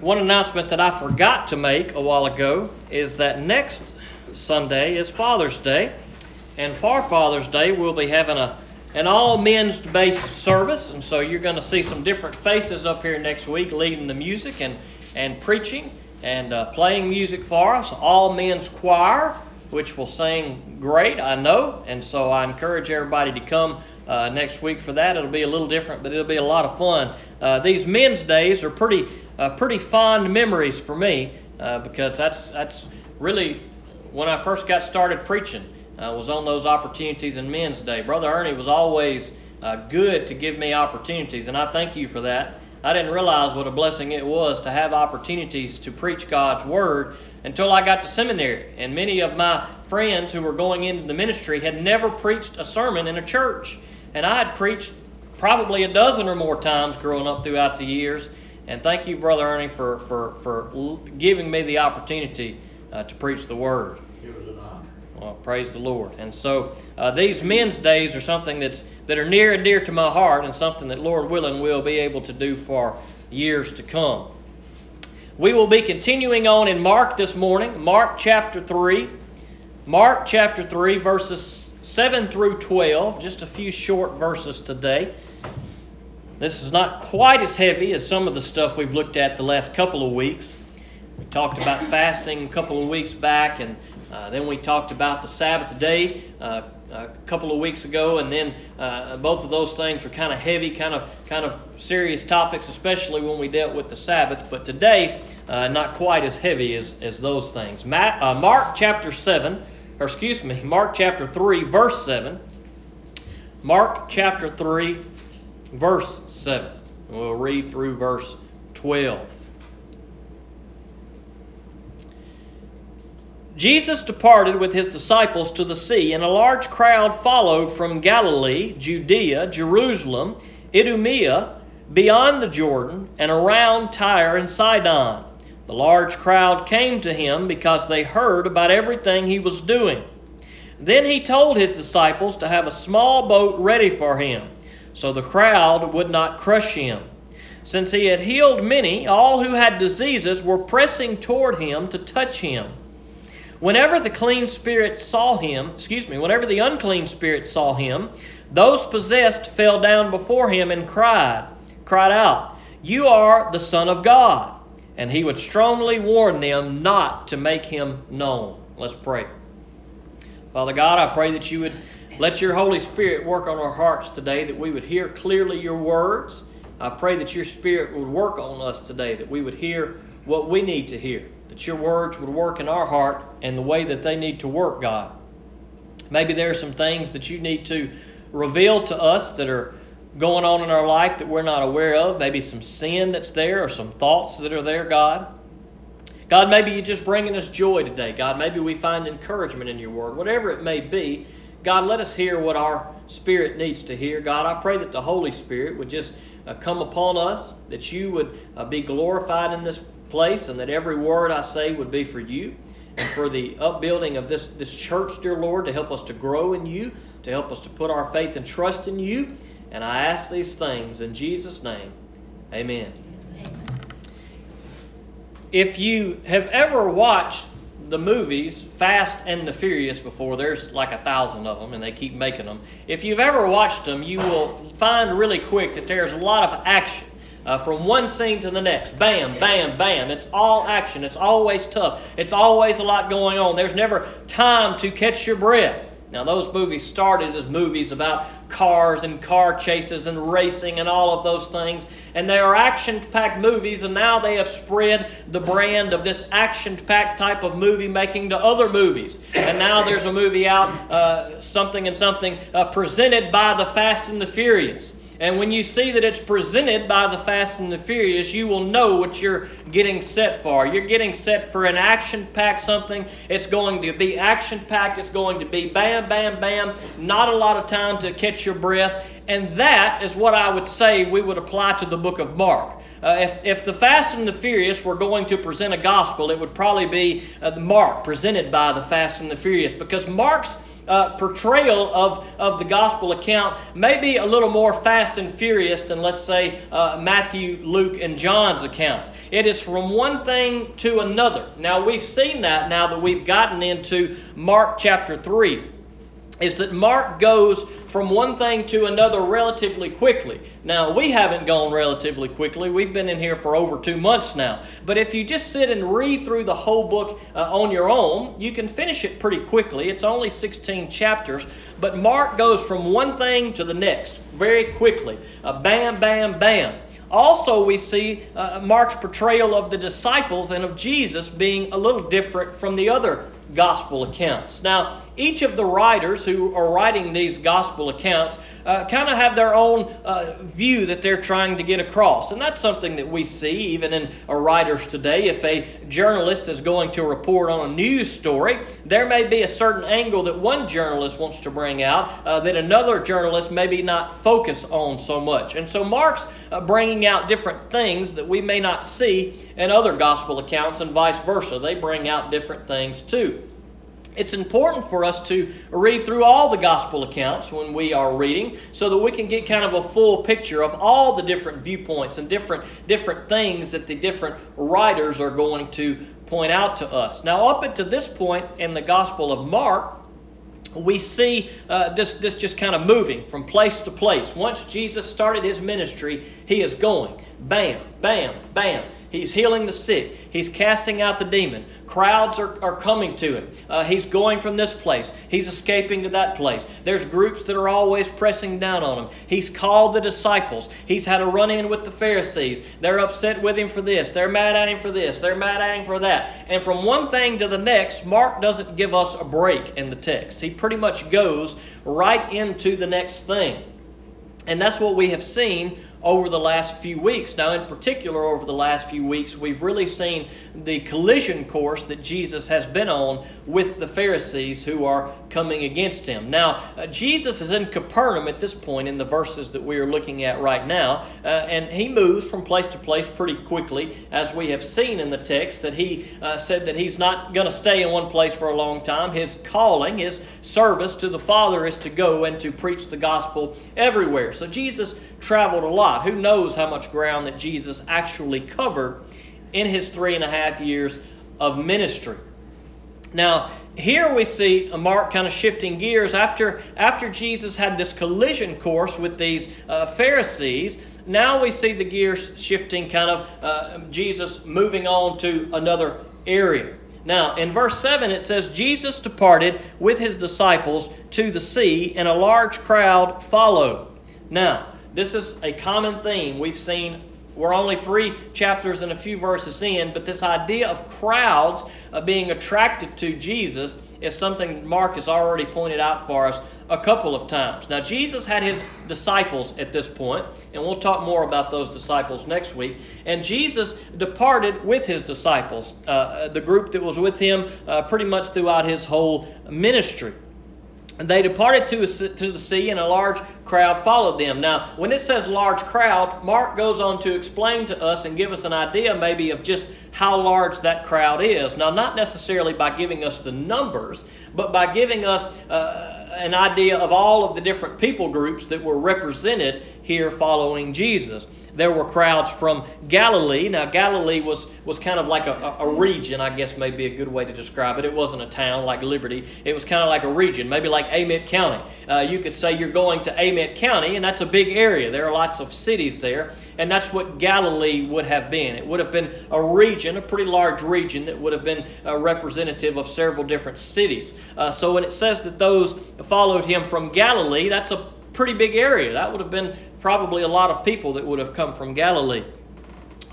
one announcement that I forgot to make a while ago is that next Sunday is Father's Day. And for Father's Day, we'll be having a an all men's based service. And so you're going to see some different faces up here next week leading the music and, and preaching and uh, playing music for us. All men's choir, which will sing great, I know. And so I encourage everybody to come uh, next week for that. It'll be a little different, but it'll be a lot of fun. Uh, these men's days are pretty, uh, pretty fond memories for me uh, because that's, that's really when I first got started preaching uh, was on those opportunities in Men's Day. Brother Ernie was always uh, good to give me opportunities, and I thank you for that. I didn't realize what a blessing it was to have opportunities to preach God's Word until I got to seminary. And many of my friends who were going into the ministry had never preached a sermon in a church. And I had preached probably a dozen or more times growing up throughout the years. And thank you, Brother Ernie, for, for, for giving me the opportunity uh, to preach the Word. It was an honor. Well, praise the Lord. And so uh, these men's days are something that's that are near and dear to my heart, and something that Lord willing we'll be able to do for years to come. We will be continuing on in Mark this morning, Mark chapter three, Mark chapter three, verses seven through twelve. Just a few short verses today. This is not quite as heavy as some of the stuff we've looked at the last couple of weeks. We talked about fasting a couple of weeks back and uh, then we talked about the Sabbath day uh, a couple of weeks ago, and then uh, both of those things were kind of heavy, kind of kind of serious topics, especially when we dealt with the Sabbath. But today, uh, not quite as heavy as, as those things. Matt, uh, Mark chapter seven, or excuse me, Mark chapter three, verse seven. Mark chapter three, verse seven. We'll read through verse twelve. Jesus departed with his disciples to the sea, and a large crowd followed from Galilee, Judea, Jerusalem, Idumea, beyond the Jordan, and around Tyre and Sidon. The large crowd came to him because they heard about everything he was doing. Then he told his disciples to have a small boat ready for him, so the crowd would not crush him. Since he had healed many, all who had diseases were pressing toward him to touch him. Whenever the clean spirits saw him, excuse me, whenever the unclean spirits saw him, those possessed fell down before him and cried, cried out, You are the Son of God. And he would strongly warn them not to make him known. Let's pray. Father God, I pray that you would let your Holy Spirit work on our hearts today, that we would hear clearly your words. I pray that your Spirit would work on us today, that we would hear what we need to hear that your words would work in our heart and the way that they need to work, God. Maybe there are some things that you need to reveal to us that are going on in our life that we're not aware of. Maybe some sin that's there or some thoughts that are there, God. God, maybe you're just bringing us joy today. God, maybe we find encouragement in your word. Whatever it may be, God, let us hear what our spirit needs to hear. God, I pray that the Holy Spirit would just uh, come upon us, that you would uh, be glorified in this place, and that every word I say would be for you and for the upbuilding of this, this church, dear Lord, to help us to grow in you, to help us to put our faith and trust in you. And I ask these things in Jesus' name. Amen. If you have ever watched the movies Fast and the Furious before, there's like a thousand of them and they keep making them. If you've ever watched them, you will find really quick that there's a lot of action uh, from one scene to the next. Bam, bam, bam. It's all action. It's always tough. It's always a lot going on. There's never time to catch your breath. Now, those movies started as movies about cars and car chases and racing and all of those things. And they are action packed movies, and now they have spread the brand of this action packed type of movie making to other movies. And now there's a movie out, uh, something and something, uh, presented by the Fast and the Furious. And when you see that it's presented by the Fast and the Furious, you will know what you're getting set for. You're getting set for an action packed something. It's going to be action packed. It's going to be bam, bam, bam. Not a lot of time to catch your breath. And that is what I would say we would apply to the book of Mark. Uh, if, if the Fast and the Furious were going to present a gospel, it would probably be uh, Mark presented by the Fast and the Furious because Mark's uh, portrayal of, of the gospel account may be a little more fast and furious than, let's say, uh, Matthew, Luke, and John's account. It is from one thing to another. Now, we've seen that now that we've gotten into Mark chapter 3 is that Mark goes from one thing to another relatively quickly. Now, we haven't gone relatively quickly. We've been in here for over two months now. But if you just sit and read through the whole book uh, on your own, you can finish it pretty quickly. It's only 16 chapters. But Mark goes from one thing to the next very quickly. Uh, bam, bam, bam. Also, we see uh, Mark's portrayal of the disciples and of Jesus being a little different from the other gospel accounts. Now, each of the writers who are writing these gospel accounts uh, kind of have their own uh, view that they're trying to get across. And that's something that we see even in our writers today. If a journalist is going to report on a news story, there may be a certain angle that one journalist wants to bring out uh, that another journalist maybe not focus on so much. And so Mark's uh, bringing out different things that we may not see in other gospel accounts and vice versa. They bring out different things too. It's important for us to read through all the gospel accounts when we are reading so that we can get kind of a full picture of all the different viewpoints and different different things that the different writers are going to point out to us. Now up until this point in the gospel of Mark, we see uh, this, this just kind of moving from place to place. Once Jesus started his ministry, he is going bam, bam, bam. He's healing the sick. He's casting out the demon. Crowds are, are coming to him. Uh, he's going from this place. He's escaping to that place. There's groups that are always pressing down on him. He's called the disciples. He's had a run in with the Pharisees. They're upset with him for this. They're mad at him for this. They're mad at him for that. And from one thing to the next, Mark doesn't give us a break in the text. He pretty much goes right into the next thing. And that's what we have seen over the last few weeks. Now, in particular, over the last few weeks, we've really seen the collision course that Jesus has been on with the Pharisees who are coming against him. Now, uh, Jesus is in Capernaum at this point in the verses that we are looking at right now, uh, and he moves from place to place pretty quickly, as we have seen in the text that he uh, said that he's not going to stay in one place for a long time. His calling, his service to the Father is to go and to preach the gospel everywhere. So Jesus traveled a lot. Who knows how much ground that Jesus actually covered in his three and a half years of ministry. Now, here we see Mark kind of shifting gears after, after Jesus had this collision course with these uh, Pharisees. Now we see the gears shifting, kind of uh, Jesus moving on to another area. Now, in verse 7, it says, Jesus departed with his disciples to the sea, and a large crowd followed. Now, this is a common theme we've seen. We're only three chapters and a few verses in, but this idea of crowds uh, being attracted to Jesus is something Mark has already pointed out for us a couple of times. Now, Jesus had his disciples at this point, and we'll talk more about those disciples next week. And Jesus departed with his disciples, uh, the group that was with him uh, pretty much throughout his whole ministry. They departed to, to the sea, and a large crowd followed them. Now, when it says large crowd, Mark goes on to explain to us and give us an idea maybe of just how large that crowd is. Now, not necessarily by giving us the numbers, but by giving us uh, an idea of all of the different people groups that were represented here following Jesus there were crowds from Galilee. Now, Galilee was, was kind of like a, a, region, I guess may be a good way to describe it. It wasn't a town like Liberty, it was kind of like a region, maybe like Amite County. Uh, you could say you're going to Amite County, and that's a big area. There are lots of cities there, and that's what Galilee would have been. It would have been a region, a pretty large region that would have been a representative of several different cities. Uh, so when it says that those followed him from Galilee, that's a pretty big area. That would have been probably a lot of people that would have come from Galilee.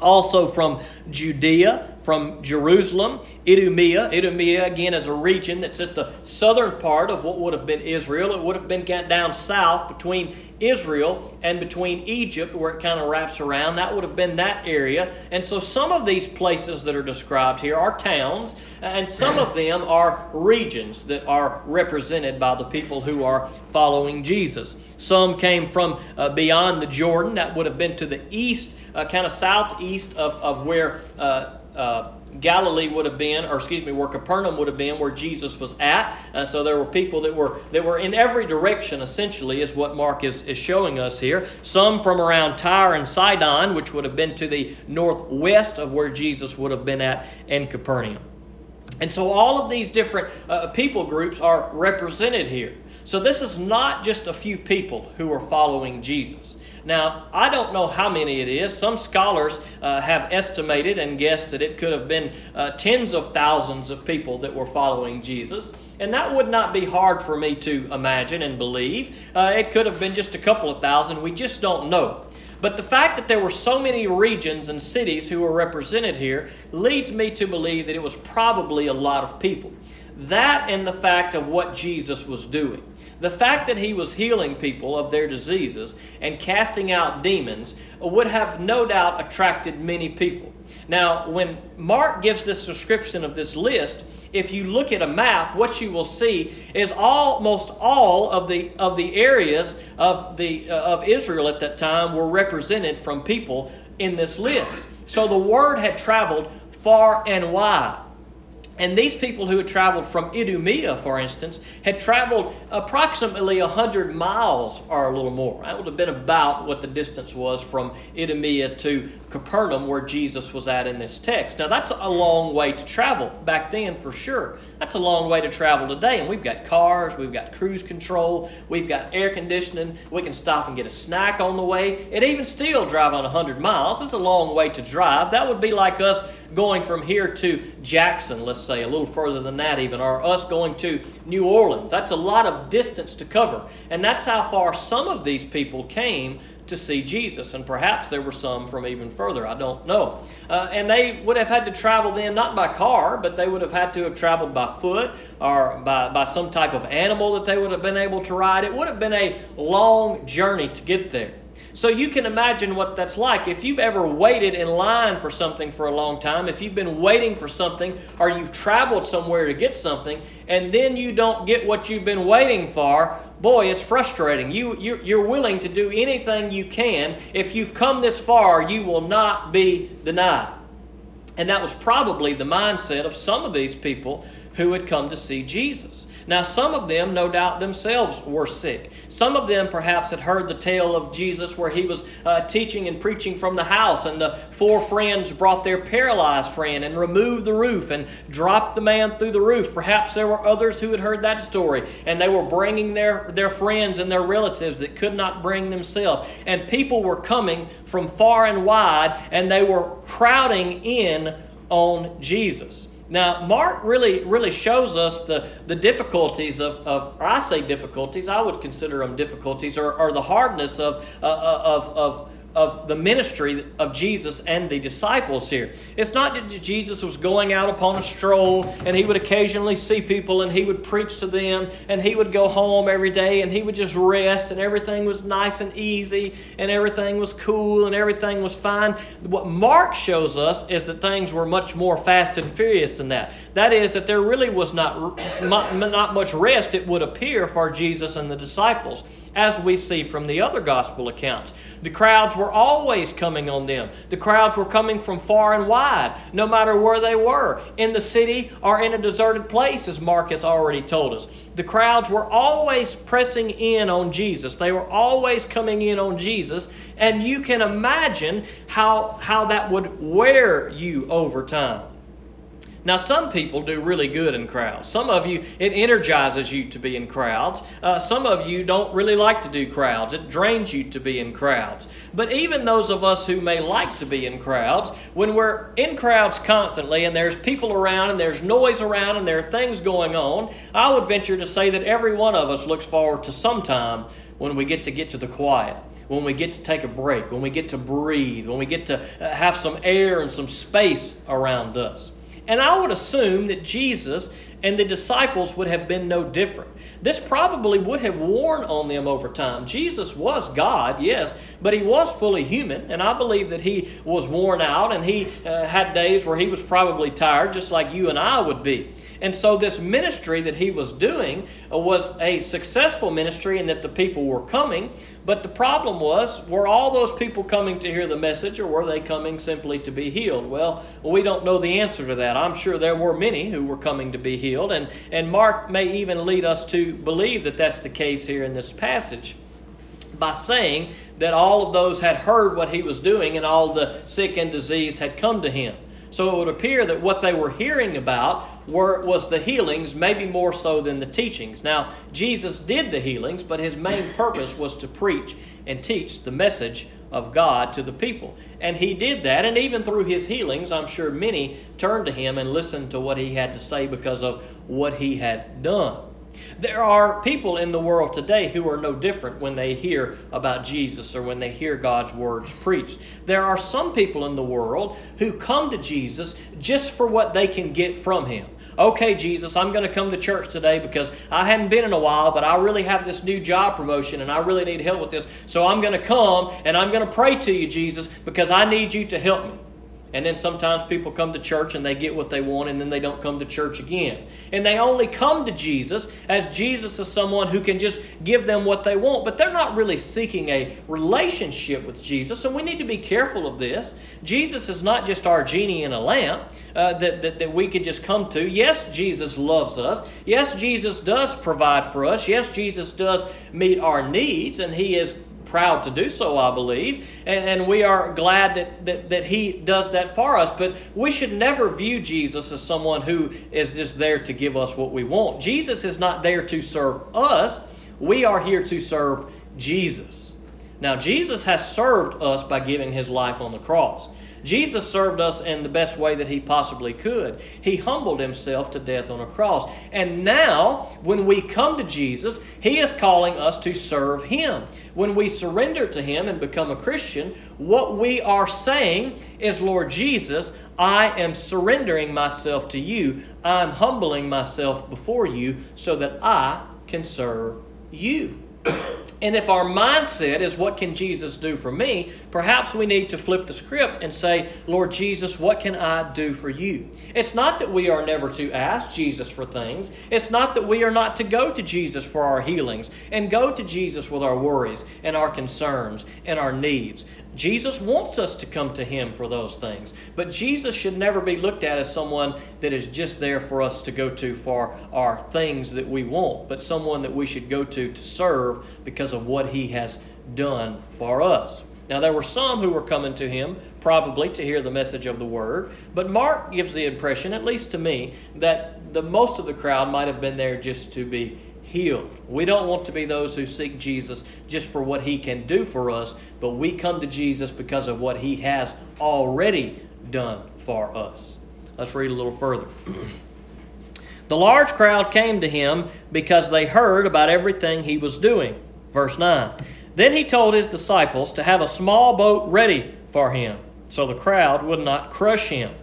Also from Judea, from Jerusalem, Idumea. Idumea, again, is a region that's at the southern part of what would have been Israel. It would have been down south between Israel and between Egypt, where it kind of wraps around. That would have been that area. And so some of these places that are described here are towns, and some of them are regions that are represented by the people who are following Jesus. Some came from uh, beyond the Jordan, that would have been to the east uh, kind of southeast of, of where uh, uh, Galilee would have been, or excuse me, where Capernaum would have been, where Jesus was at. Uh, so there were people that were that were in every direction. Essentially, is what Mark is, is showing us here. Some from around Tyre and Sidon, which would have been to the northwest of where Jesus would have been at in Capernaum. And so all of these different uh, people groups are represented here. So this is not just a few people who are following Jesus. Now, I don't know how many it is. Some scholars uh, have estimated and guessed that it could have been uh, tens of thousands of people that were following Jesus. And that would not be hard for me to imagine and believe. Uh, it could have been just a couple of thousand. We just don't know. But the fact that there were so many regions and cities who were represented here leads me to believe that it was probably a lot of people. That and the fact of what Jesus was doing. The fact that he was healing people of their diseases and casting out demons would have no doubt attracted many people. Now, when Mark gives this description of this list, if you look at a map, what you will see is almost all of the of the areas of the uh, of Israel at that time were represented from people in this list. So the word had traveled far and wide. And these people who had traveled from Idumea, for instance, had traveled approximately 100 miles or a little more. That would have been about what the distance was from Idumea to Capernaum, where Jesus was at in this text. Now, that's a long way to travel back then for sure. That's a long way to travel today. And we've got cars, we've got cruise control, we've got air conditioning, we can stop and get a snack on the way. And even still drive on 100 miles. It's a long way to drive. That would be like us going from here to Jackson, let's say, a little further than that even, or us going to New Orleans. That's a lot of distance to cover. And that's how far some of these people came to see Jesus, and perhaps there were some from even further. I don't know. Uh, and they would have had to travel then, not by car, but they would have had to have traveled by foot or by, by some type of animal that they would have been able to ride. It would have been a long journey to get there. So you can imagine what that's like. If you've ever waited in line for something for a long time, if you've been waiting for something or you've traveled somewhere to get something and then you don't get what you've been waiting for, boy, it's frustrating. You, you're, you're willing to do anything you can. If you've come this far, you will not be denied. And that was probably the mindset of some of these people who had come to see Jesus. Now, some of them, no doubt, themselves were sick. Some of them perhaps had heard the tale of Jesus where he was uh, teaching and preaching from the house, and the four friends brought their paralyzed friend and removed the roof and dropped the man through the roof. Perhaps there were others who had heard that story, and they were bringing their, their friends and their relatives that could not bring themselves. And people were coming from far and wide, and they were crowding in on Jesus. Now, Mark really, really shows us the, the difficulties of, of, I say difficulties, I would consider them difficulties, or, or the hardness of, uh, uh of, of of the ministry of Jesus and the disciples here. It's not that Jesus was going out upon a stroll and he would occasionally see people and he would preach to them and he would go home every day and he would just rest and everything was nice and easy and everything was cool and everything was fine. What Mark shows us is that things were much more fast and furious than that. That is, that there really was not, not much rest, it would appear, for Jesus and the disciples as we see from the other gospel accounts. The crowds were always coming on them. The crowds were coming from far and wide, no matter where they were, in the city or in a deserted place, as Mark has already told us. The crowds were always pressing in on Jesus. They were always coming in on Jesus, and you can imagine how, how that would wear you over time. Now, some people do really good in crowds. Some of you, it energizes you to be in crowds. Uh, some of you don't really like to do crowds. It drains you to be in crowds. But even those of us who may like to be in crowds, when we're in crowds constantly and there's people around and there's noise around and there are things going on, I would venture to say that every one of us looks forward to some time when we get to get to the quiet when we get to take a break, when we get to breathe, when we get to uh, have some air and some space around us. And I would assume that Jesus and the disciples would have been no different. This probably would have worn on them over time. Jesus was God, yes, but he was fully human, and I believe that he was worn out and he uh, had days where he was probably tired, just like you and I would be. And so, this ministry that he was doing uh, was a successful ministry in that the people were coming. But the problem was were all those people coming to hear the message, or were they coming simply to be healed? Well, we don't know the answer to that. I'm sure there were many who were coming to be healed. And, and Mark may even lead us to believe that that's the case here in this passage by saying that all of those had heard what he was doing and all the sick and diseased had come to him. So it would appear that what they were hearing about were, was the healings, maybe more so than the teachings. Now, Jesus did the healings, but his main purpose was to preach and teach the message of God to the people. And he did that, and even through his healings, I'm sure many turned to him and listened to what he had to say because of what he had done. There are people in the world today who are no different when they hear about Jesus or when they hear God's words preached. There are some people in the world who come to Jesus just for what they can get from Him. Okay, Jesus, I'm going to come to church today because I hadn't been in a while, but I really have this new job promotion and I really need help with this. So I'm going to come and I'm going to pray to you, Jesus, because I need you to help me. And then sometimes people come to church and they get what they want and then they don't come to church again. And they only come to Jesus as Jesus is someone who can just give them what they want, but they're not really seeking a relationship with Jesus. And we need to be careful of this. Jesus is not just our genie in a lamp. Uh, that, that, that we could just come to. Yes, Jesus loves us. Yes, Jesus does provide for us. Yes, Jesus does meet our needs, and He is proud to do so, I believe. And, and we are glad that, that, that He does that for us. But we should never view Jesus as someone who is just there to give us what we want. Jesus is not there to serve us, we are here to serve Jesus. Now, Jesus has served us by giving His life on the cross. Jesus served us in the best way that he possibly could. He humbled himself to death on a cross. And now, when we come to Jesus, he is calling us to serve him. When we surrender to him and become a Christian, what we are saying is, Lord Jesus, I am surrendering myself to you. I'm humbling myself before you so that I can serve you. And if our mindset is, what can Jesus do for me? Perhaps we need to flip the script and say, Lord Jesus, what can I do for you? It's not that we are never to ask Jesus for things. It's not that we are not to go to Jesus for our healings and go to Jesus with our worries and our concerns and our needs. Jesus wants us to come to Him for those things. But Jesus should never be looked at as someone that is just there for us to go to for our things that we want, but someone that we should go to to serve because of what He has done for us. Now, there were some who were coming to him probably to hear the message of the word, but Mark gives the impression, at least to me, that the most of the crowd might have been there just to be healed. We don't want to be those who seek Jesus just for what he can do for us, but we come to Jesus because of what he has already done for us. Let's read a little further. the large crowd came to him because they heard about everything he was doing. Verse 9. Then he told his disciples to have a small boat ready for him, so the crowd would not crush him.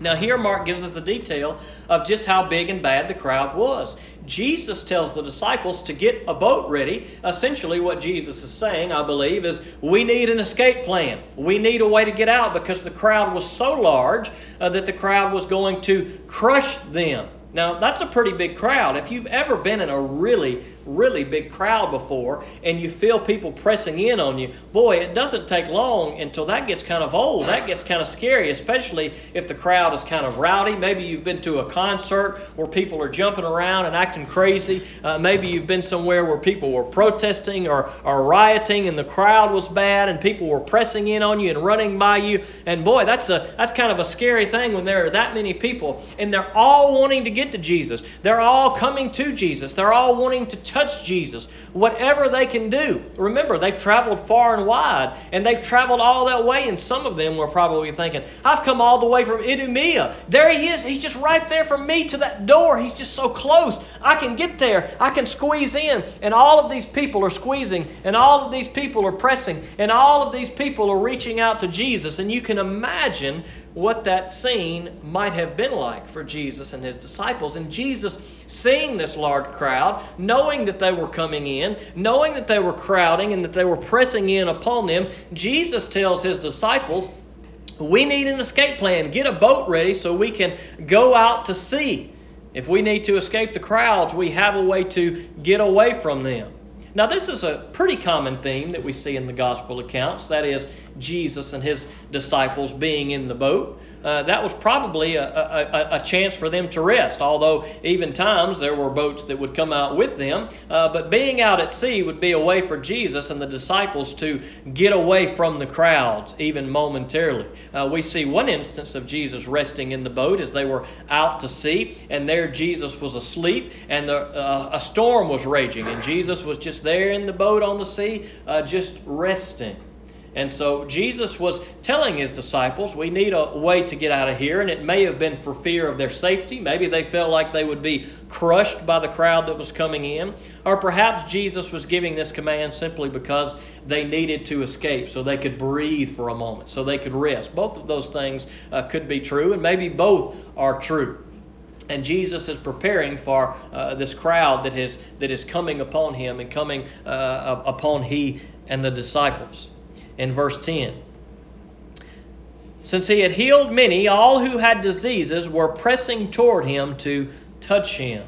Now, here Mark gives us a detail of just how big and bad the crowd was. Jesus tells the disciples to get a boat ready. Essentially, what Jesus is saying, I believe, is we need an escape plan. We need a way to get out because the crowd was so large uh, that the crowd was going to crush them. Now, that's a pretty big crowd. If you've ever been in a really, really big crowd before and you feel people pressing in on you, boy, it doesn't take long until that gets kind of old. That gets kind of scary, especially if the crowd is kind of rowdy. Maybe you've been to a concert where people are jumping around and acting crazy. Uh, maybe you've been somewhere where people were protesting or, or rioting and the crowd was bad and people were pressing in on you and running by you. And boy, that's, a, that's kind of a scary thing when there are that many people and they're all wanting to get to Jesus. They're all coming to Jesus. They're all wanting to touch Jesus. Whatever they can do. Remember, they've traveled far and wide, and they've traveled all that way, and some of them were probably thinking, I've come all the way from Idumea. There he is. He's just right there from me to that door. He's just so close. I can get there. I can squeeze in. And all of these people are squeezing, and all of these people are pressing, and all of these people are reaching out to Jesus. And you can imagine what that scene might have been like for Jesus and his disciples. And Jesus, seeing this large crowd, knowing that they were coming in, knowing that they were crowding and that they were pressing in upon them, Jesus tells his disciples, We need an escape plan. Get a boat ready so we can go out to sea. If we need to escape the crowds, we have a way to get away from them. Now, this is a pretty common theme that we see in the gospel accounts. That is, Jesus and his disciples being in the boat uh, that was probably a, a, a, chance for them to rest, although even times there were boats that would come out with them. Uh, but being out at sea would be a way for Jesus and the disciples to get away from the crowds, even momentarily. Uh, we see one instance of Jesus resting in the boat as they were out to sea, and there Jesus was asleep, and the, uh, a storm was raging, and Jesus was just there in the boat on the sea, uh, just resting. And so Jesus was telling his disciples, we need a way to get out of here. And it may have been for fear of their safety. Maybe they felt like they would be crushed by the crowd that was coming in. Or perhaps Jesus was giving this command simply because they needed to escape so they could breathe for a moment, so they could rest. Both of those things uh, could be true, and maybe both are true. And Jesus is preparing for uh, this crowd that is, that is coming upon him and coming uh, upon he and the disciples in verse 10. Since he had healed many, all who had diseases were pressing toward him to touch him.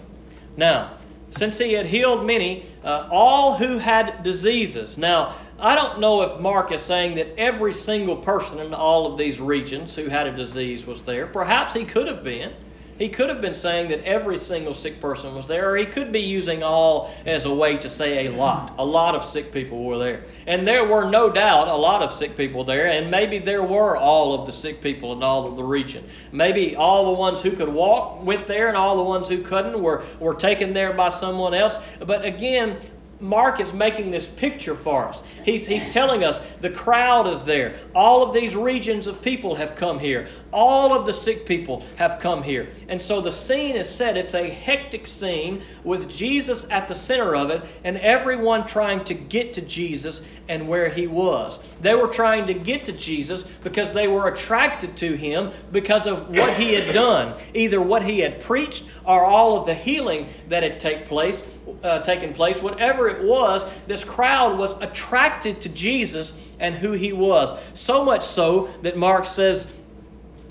Now, since he had healed many, uh, all who had diseases. Now, I don't know if Mark is saying that every single person in all of these regions who had a disease was there. Perhaps he could have been. He could have been saying that every single sick person was there, or he could be using all as a way to say a lot. A lot of sick people were there. And there were no doubt a lot of sick people there, and maybe there were all of the sick people in all of the region. Maybe all the ones who could walk went there, and all the ones who couldn't were, were taken there by someone else. But again, Mark is making this picture for us. He's, he's telling us the crowd is there. All of these regions of people have come here. All of the sick people have come here. And so the scene is set. It's a hectic scene with Jesus at the center of it and everyone trying to get to Jesus and where he was. They were trying to get to Jesus because they were attracted to him because of what he had done, either what he had preached or all of the healing that had take place, uh, taken place. Whatever it was, this crowd was attracted to Jesus and who he was. So much so that Mark says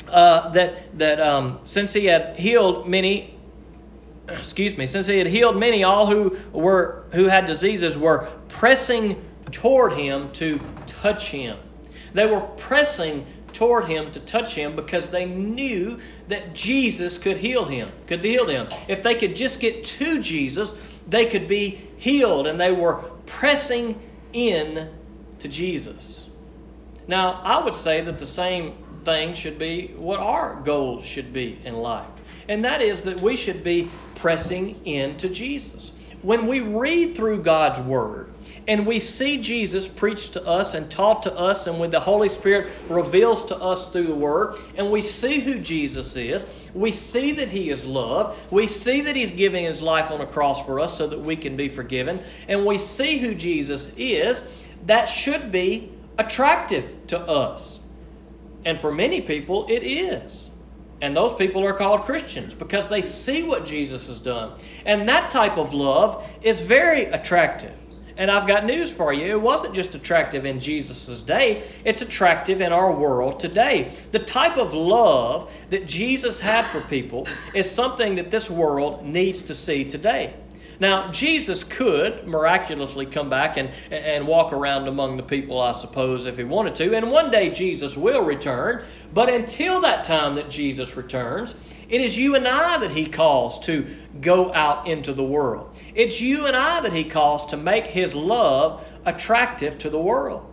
uh, that, that um, since he had healed many, excuse me, since he had healed many, all who were who had diseases were pressing toward him to touch him. They were pressing toward him to touch him because they knew that Jesus could heal him, could heal them. If they could just get to Jesus, they could be healed, and they were pressing in to Jesus. Now, I would say that the same thing should be what our goals should be in life, and that is that we should be pressing in to Jesus. When we read through God's Word, and we see Jesus preached to us and taught to us, and when the Holy Spirit reveals to us through the Word, and we see who Jesus is, we see that He is love, we see that He's giving His life on a cross for us so that we can be forgiven, and we see who Jesus is, that should be attractive to us. And for many people, it is. And those people are called Christians because they see what Jesus has done. And that type of love is very attractive. And I've got news for you. It wasn't just attractive in Jesus' day, it's attractive in our world today. The type of love that Jesus had for people is something that this world needs to see today. Now, Jesus could miraculously come back and, and walk around among the people, I suppose, if he wanted to. And one day Jesus will return. But until that time that Jesus returns, it is you and I that he calls to go out into the world. It's you and I that he calls to make his love attractive to the world.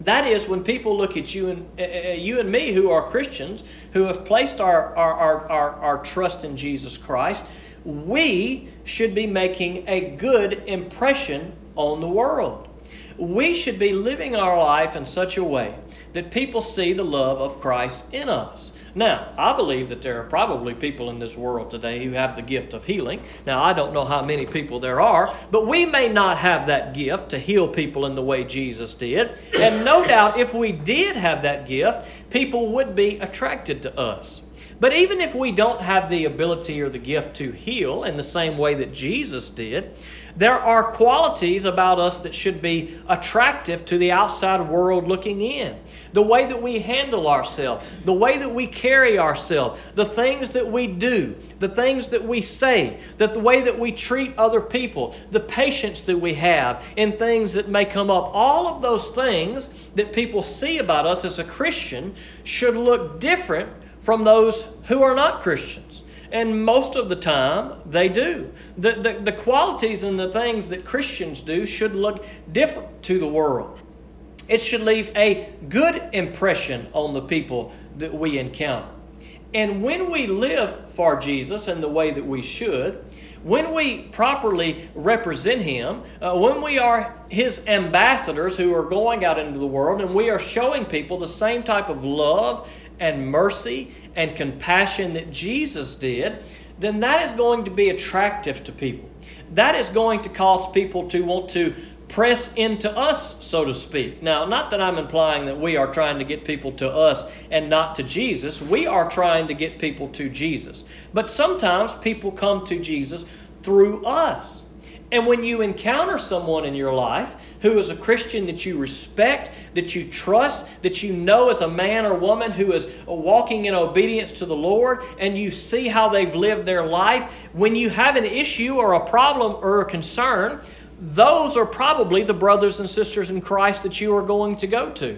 That is when people look at you and uh, you and me who are Christians, who have placed our, our, our, our, our trust in Jesus Christ, we should be making a good impression on the world. We should be living our life in such a way that people see the love of Christ in us. Now, I believe that there are probably people in this world today who have the gift of healing. Now, I don't know how many people there are, but we may not have that gift to heal people in the way Jesus did. And no doubt, if we did have that gift, people would be attracted to us. But even if we don't have the ability or the gift to heal in the same way that Jesus did, there are qualities about us that should be attractive to the outside world looking in. The way that we handle ourselves, the way that we carry ourselves, the things that we do, the things that we say, that the way that we treat other people, the patience that we have in things that may come up. All of those things that people see about us as a Christian should look different from those who are not Christians. And most of the time, they do. The, the, the, qualities and the things that Christians do should look different to the world. It should leave a good impression on the people that we encounter. And when we live for Jesus in the way that we should, when we properly represent Him, uh, when we are His ambassadors who are going out into the world and we are showing people the same type of love and mercy and compassion that Jesus did, then that is going to be attractive to people. That is going to cause people to want to press into us, so to speak. Now, not that I'm implying that we are trying to get people to us and not to Jesus. We are trying to get people to Jesus. But sometimes people come to Jesus through us. And when you encounter someone in your life who is a Christian that you respect, that you trust, that you know as a man or woman who is walking in obedience to the Lord, and you see how they've lived their life, when you have an issue or a problem or a concern, those are probably the brothers and sisters in Christ that you are going to go to.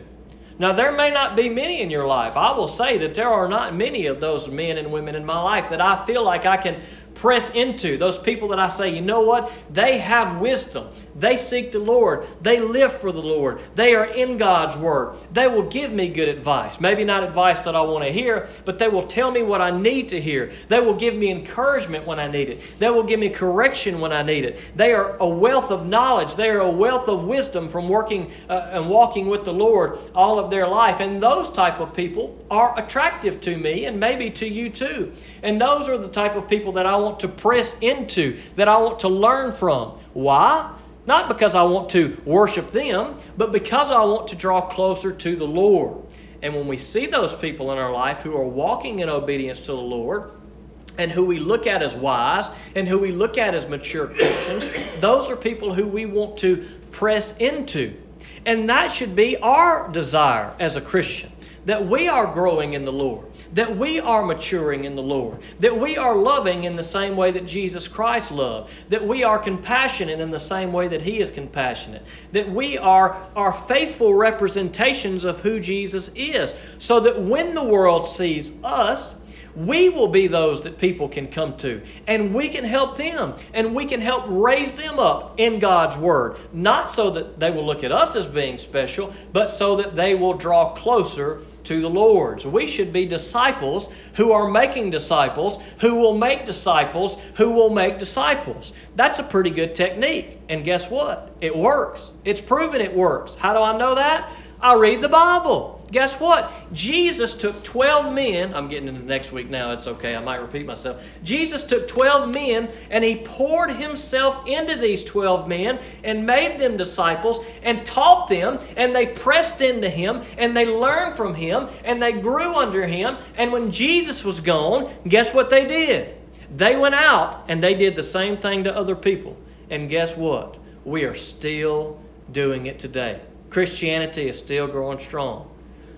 Now, there may not be many in your life. I will say that there are not many of those men and women in my life that I feel like I can press into. Those people that I say, you know what? They have wisdom. They seek the Lord. They live for the Lord. They are in God's Word. They will give me good advice. Maybe not advice that I want to hear, but they will tell me what I need to hear. They will give me encouragement when I need it. They will give me correction when I need it. They are a wealth of knowledge. They are a wealth of wisdom from working uh, and walking with the Lord all of their life. And those type of people are attractive to me and maybe to you too. And those are the type of people that I want to press into, that I want to learn from. Why? Not because I want to worship them, but because I want to draw closer to the Lord. And when we see those people in our life who are walking in obedience to the Lord, and who we look at as wise and who we look at as mature Christians, those are people who we want to press into. And that should be our desire as a Christian that we are growing in the Lord, that we are maturing in the Lord, that we are loving in the same way that Jesus Christ loved, that we are compassionate in the same way that He is compassionate, that we are, are faithful representations of who Jesus is, so that when the world sees us, we will be those that people can come to, and we can help them, and we can help raise them up in God's Word. Not so that they will look at us as being special, but so that they will draw closer to the Lord. We should be disciples who are making disciples, who will make disciples, who will make disciples. That's a pretty good technique. And guess what? It works. It's proven it works. How do I know that? I read the Bible. Guess what? Jesus took 12 men. I'm getting into the next week now. It's okay. I might repeat myself. Jesus took 12 men and he poured himself into these 12 men and made them disciples and taught them and they pressed into him and they learned from him and they grew under him. And when Jesus was gone, guess what they did? They went out and they did the same thing to other people. And guess what? We are still doing it today. Christianity is still growing strong.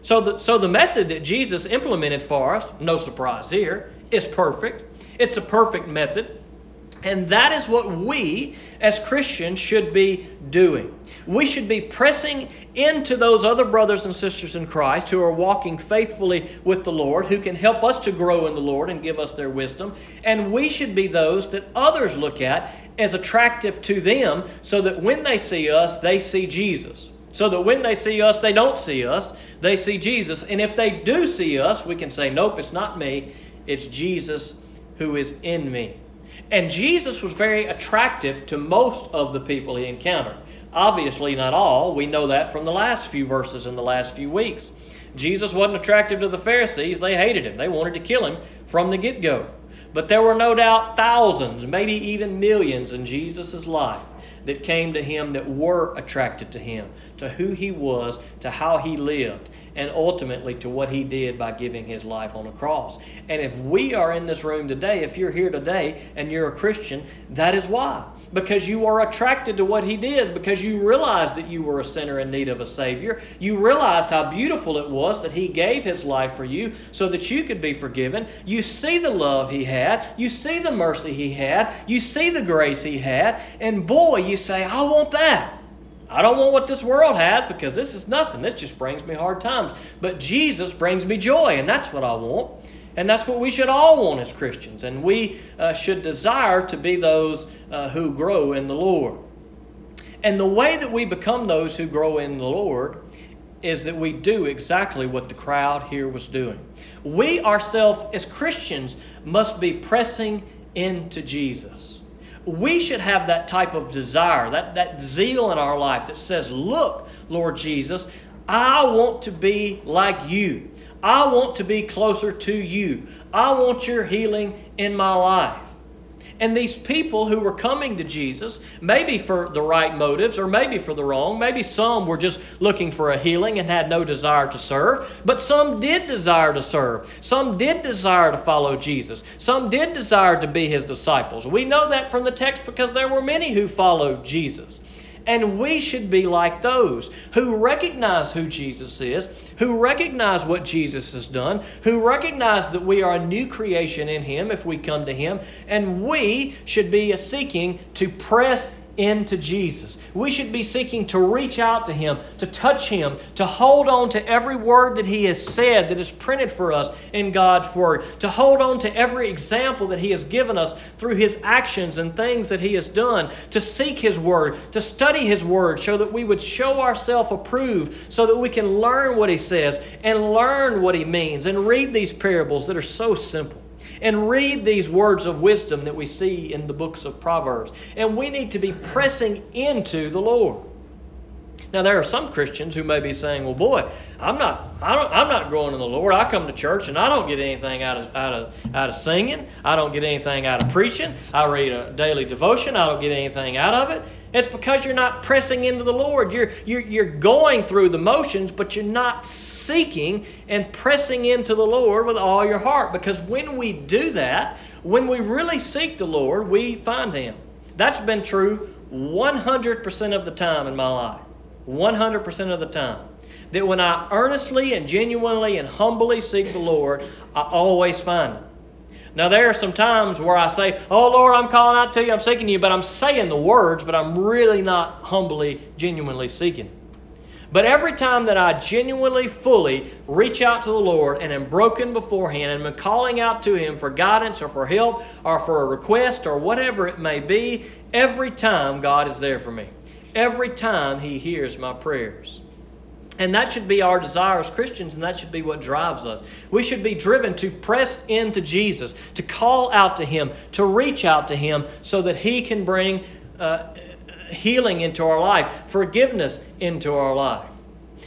So the, so the method that Jesus implemented for us, no surprise here, is perfect. It's a perfect method. And that is what we as Christians should be doing. We should be pressing into those other brothers and sisters in Christ who are walking faithfully with the Lord, who can help us to grow in the Lord and give us their wisdom. And we should be those that others look at as attractive to them so that when they see us, they see Jesus. So that when they see us, they don't see us, they see Jesus. And if they do see us, we can say, Nope, it's not me, it's Jesus who is in me. And Jesus was very attractive to most of the people he encountered. Obviously, not all. We know that from the last few verses in the last few weeks. Jesus wasn't attractive to the Pharisees, they hated him, they wanted to kill him from the get go. But there were no doubt thousands, maybe even millions in Jesus' life that came to him that were attracted to him, to who he was, to how he lived. and ultimately to what he did by giving his life on the cross. And if we are in this room today, if you're here today and you're a Christian, that is why. Because you are attracted to what he did, because you realized that you were a sinner in need of a Savior. You realized how beautiful it was that he gave his life for you so that you could be forgiven. You see the love he had, you see the mercy he had, you see the grace he had, and boy, you say, I want that. I don't want what this world has because this is nothing. This just brings me hard times. But Jesus brings me joy, and that's what I want. And that's what we should all want as Christians. And we uh, should desire to be those uh, who grow in the Lord. And the way that we become those who grow in the Lord is that we do exactly what the crowd here was doing. We ourselves, as Christians, must be pressing into Jesus we should have that type of desire, that, that zeal in our life that says, Look, Lord Jesus, I want to be like you. I want to be closer to you. I want your healing in my life. And these people who were coming to Jesus, maybe for the right motives or maybe for the wrong, maybe some were just looking for a healing and had no desire to serve, but some did desire to serve. Some did desire to follow Jesus. Some did desire to be his disciples. We know that from the text because there were many who followed Jesus. And we should be like those who recognize who Jesus is, who recognize what Jesus has done, who recognize that we are a new creation in Him if we come to Him, and we should be seeking to press into Jesus. We should be seeking to reach out to Him, to touch Him, to hold on to every word that He has said that is printed for us in God's Word, to hold on to every example that He has given us through His actions and things that He has done, to seek His Word, to study His Word, so that we would show ourselves approved, so that we can learn what He says and learn what He means and read these parables that are so simple and read these words of wisdom that we see in the books of Proverbs. And we need to be pressing into the Lord. Now, there are some Christians who may be saying, "Well, boy, I'm not, I don't, I'm not growing in the Lord. I come to church and I don't get anything out of, out of, out of singing. I don't get anything out of preaching. I read a daily devotion. I don't get anything out of it. It's because you're not pressing into the Lord. You're, you're, you're going through the motions, but you're not seeking and pressing into the Lord with all your heart. Because when we do that, when we really seek the Lord, we find Him. That's been true 100% of the time in my life. 100% of the time. That when I earnestly and genuinely and humbly seek the Lord, I always find Him. Now, there are some times where I say, Oh Lord, I'm calling out to you, I'm seeking you, but I'm saying the words, but I'm really not humbly, genuinely seeking. But every time that I genuinely, fully reach out to the Lord and am broken beforehand and am calling out to Him for guidance or for help or for a request or whatever it may be, every time God is there for me. Every time He hears my prayers. And that should be our desire as Christians, and that should be what drives us. We should be driven to press into Jesus, to call out to Him, to reach out to Him so that He can bring uh, healing into our life, forgiveness into our life.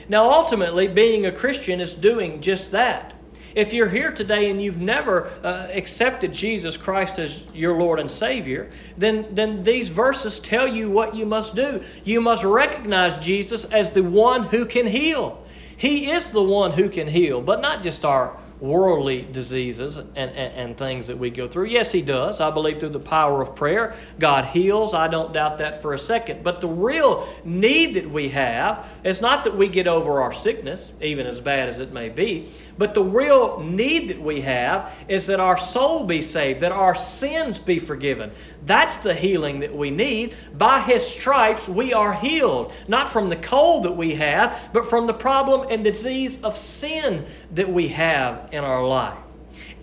Now, ultimately, being a Christian is doing just that. If you're here today and you've never uh, accepted Jesus Christ as your Lord and Savior, then, then these verses tell you what you must do. You must recognize Jesus as the one who can heal. He is the one who can heal, but not just our worldly diseases and, and, and, things that we go through. Yes, He does. I believe through the power of prayer, God heals. I don't doubt that for a second. But the real need that we have is not that we get over our sickness, even as bad as it may be, but the real need that we have is that our soul be saved, that our sins be forgiven. That's the healing that we need. By His stripes, we are healed, not from the cold that we have, but from the problem and disease of sin that we have in our life.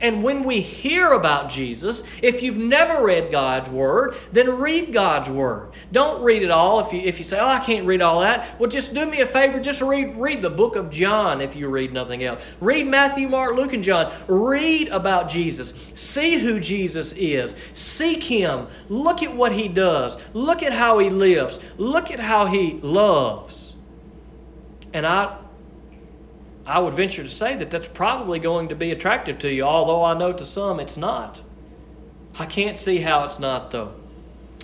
And when we hear about Jesus, if you've never read God's Word, then read God's Word. Don't read it all. If you, if you say, oh, I can't read all that, well, just do me a favor. Just read, read the book of John if you read nothing else. Read Matthew, Mark, Luke, and John. Read about Jesus. See who Jesus is. Seek Him. Look at what He does. Look at how He lives. Look at how He loves. And I I would venture to say that that's probably going to be attractive to you, although I know to some it's not. I can't see how it's not, though.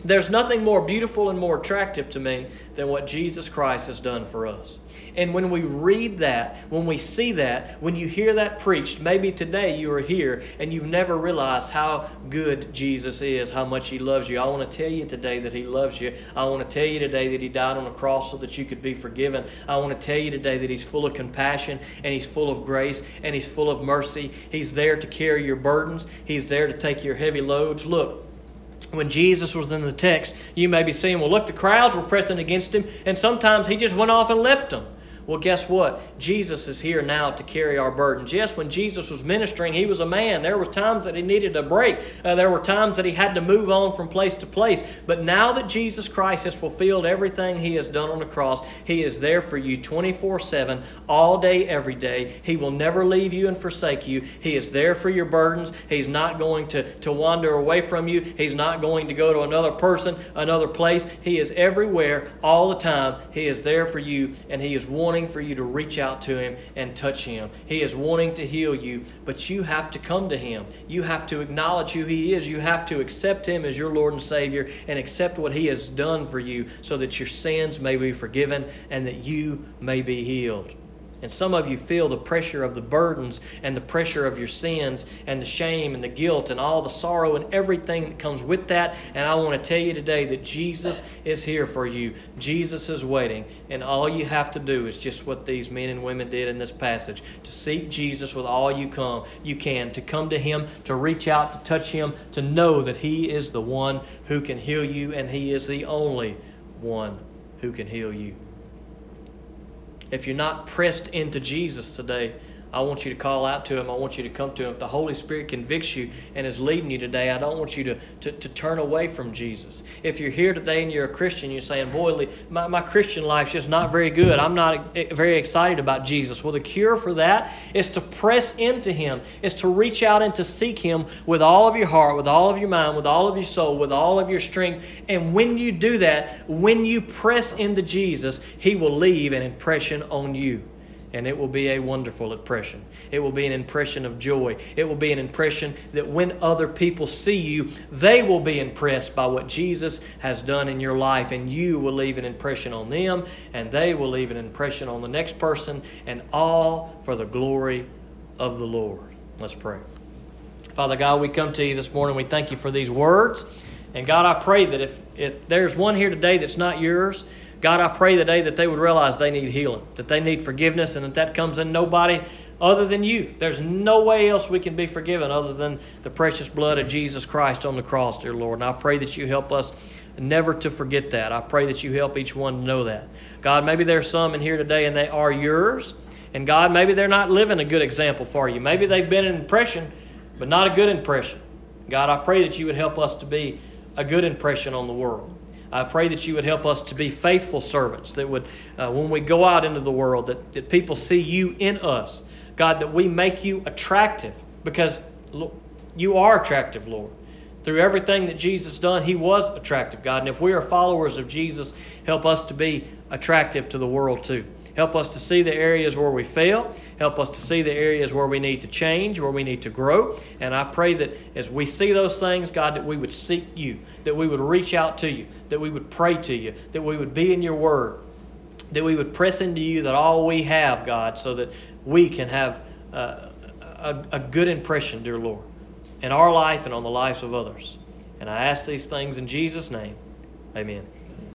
There's nothing more beautiful and more attractive to me than what Jesus Christ has done for us. And when we read that, when we see that, when you hear that preached, maybe today you are here and you've never realized how good Jesus is, how much He loves you. I want to tell you today that He loves you. I want to tell you today that He died on the cross so that you could be forgiven. I want to tell you today that He's full of compassion and He's full of grace and He's full of mercy. He's there to carry your burdens, He's there to take your heavy loads. Look, when Jesus was in the text, you may be seeing, well, look, the crowds were pressing against him, and sometimes he just went off and left them. Well, guess what? Jesus is here now to carry our burdens. Yes, when Jesus was ministering, he was a man. There were times that he needed a break. Uh, there were times that he had to move on from place to place. But now that Jesus Christ has fulfilled everything he has done on the cross, he is there for you 24 7, all day, every day. He will never leave you and forsake you. He is there for your burdens. He's not going to, to wander away from you. He's not going to go to another person, another place. He is everywhere, all the time. He is there for you, and he is one wanting for you to reach out to Him and touch Him. He is wanting to heal you, but you have to come to Him. You have to acknowledge who He is. You have to accept Him as your Lord and Savior and accept what He has done for you so that your sins may be forgiven and that you may be healed. And some of you feel the pressure of the burdens and the pressure of your sins and the shame and the guilt and all the sorrow and everything that comes with that. And I want to tell you today that Jesus is here for you. Jesus is waiting. And all you have to do is just what these men and women did in this passage to seek Jesus with all you come you can, to come to him, to reach out, to touch him, to know that he is the one who can heal you and he is the only one who can heal you. If you're not pressed into Jesus today, I want you to call out to him. I want you to come to him. If the Holy Spirit convicts you and is leading you today, I don't want you to, to, to turn away from Jesus. If you're here today and you're a Christian, you're saying, Boy, my, my Christian life's just not very good. I'm not very excited about Jesus. Well, the cure for that is to press into him, is to reach out and to seek him with all of your heart, with all of your mind, with all of your soul, with all of your strength. And when you do that, when you press into Jesus, he will leave an impression on you and it will be a wonderful impression. It will be an impression of joy. It will be an impression that when other people see you, they will be impressed by what Jesus has done in your life, and you will leave an impression on them, and they will leave an impression on the next person, and all for the glory of the Lord. Let's pray. Father God, we come to you this morning. We thank you for these words. And God, I pray that if, if there's one here today that's not yours, God, I pray today that they would realize they need healing, that they need forgiveness, and that that comes in nobody other than you. There's no way else we can be forgiven other than the precious blood of Jesus Christ on the cross, dear Lord. And I pray that you help us never to forget that. I pray that you help each one to know that. God, maybe there's some in here today and they are yours. And God, maybe they're not living a good example for you. Maybe they've been an impression, but not a good impression. God, I pray that you would help us to be a good impression on the world. I pray that you would help us to be faithful servants, that would, uh, when we go out into the world, that, that people see you in us. God, that we make you attractive because you are attractive, Lord. Through everything that Jesus done, he was attractive, God. And if we are followers of Jesus, help us to be attractive to the world too. Help us to see the areas where we fail. Help us to see the areas where we need to change, where we need to grow. And I pray that as we see those things, God, that we would seek you, that we would reach out to you, that we would pray to you, that we would be in your word, that we would press into you that all we have, God, so that we can have uh, a, a good impression, dear Lord, in our life and on the lives of others. And I ask these things in Jesus' name. Amen.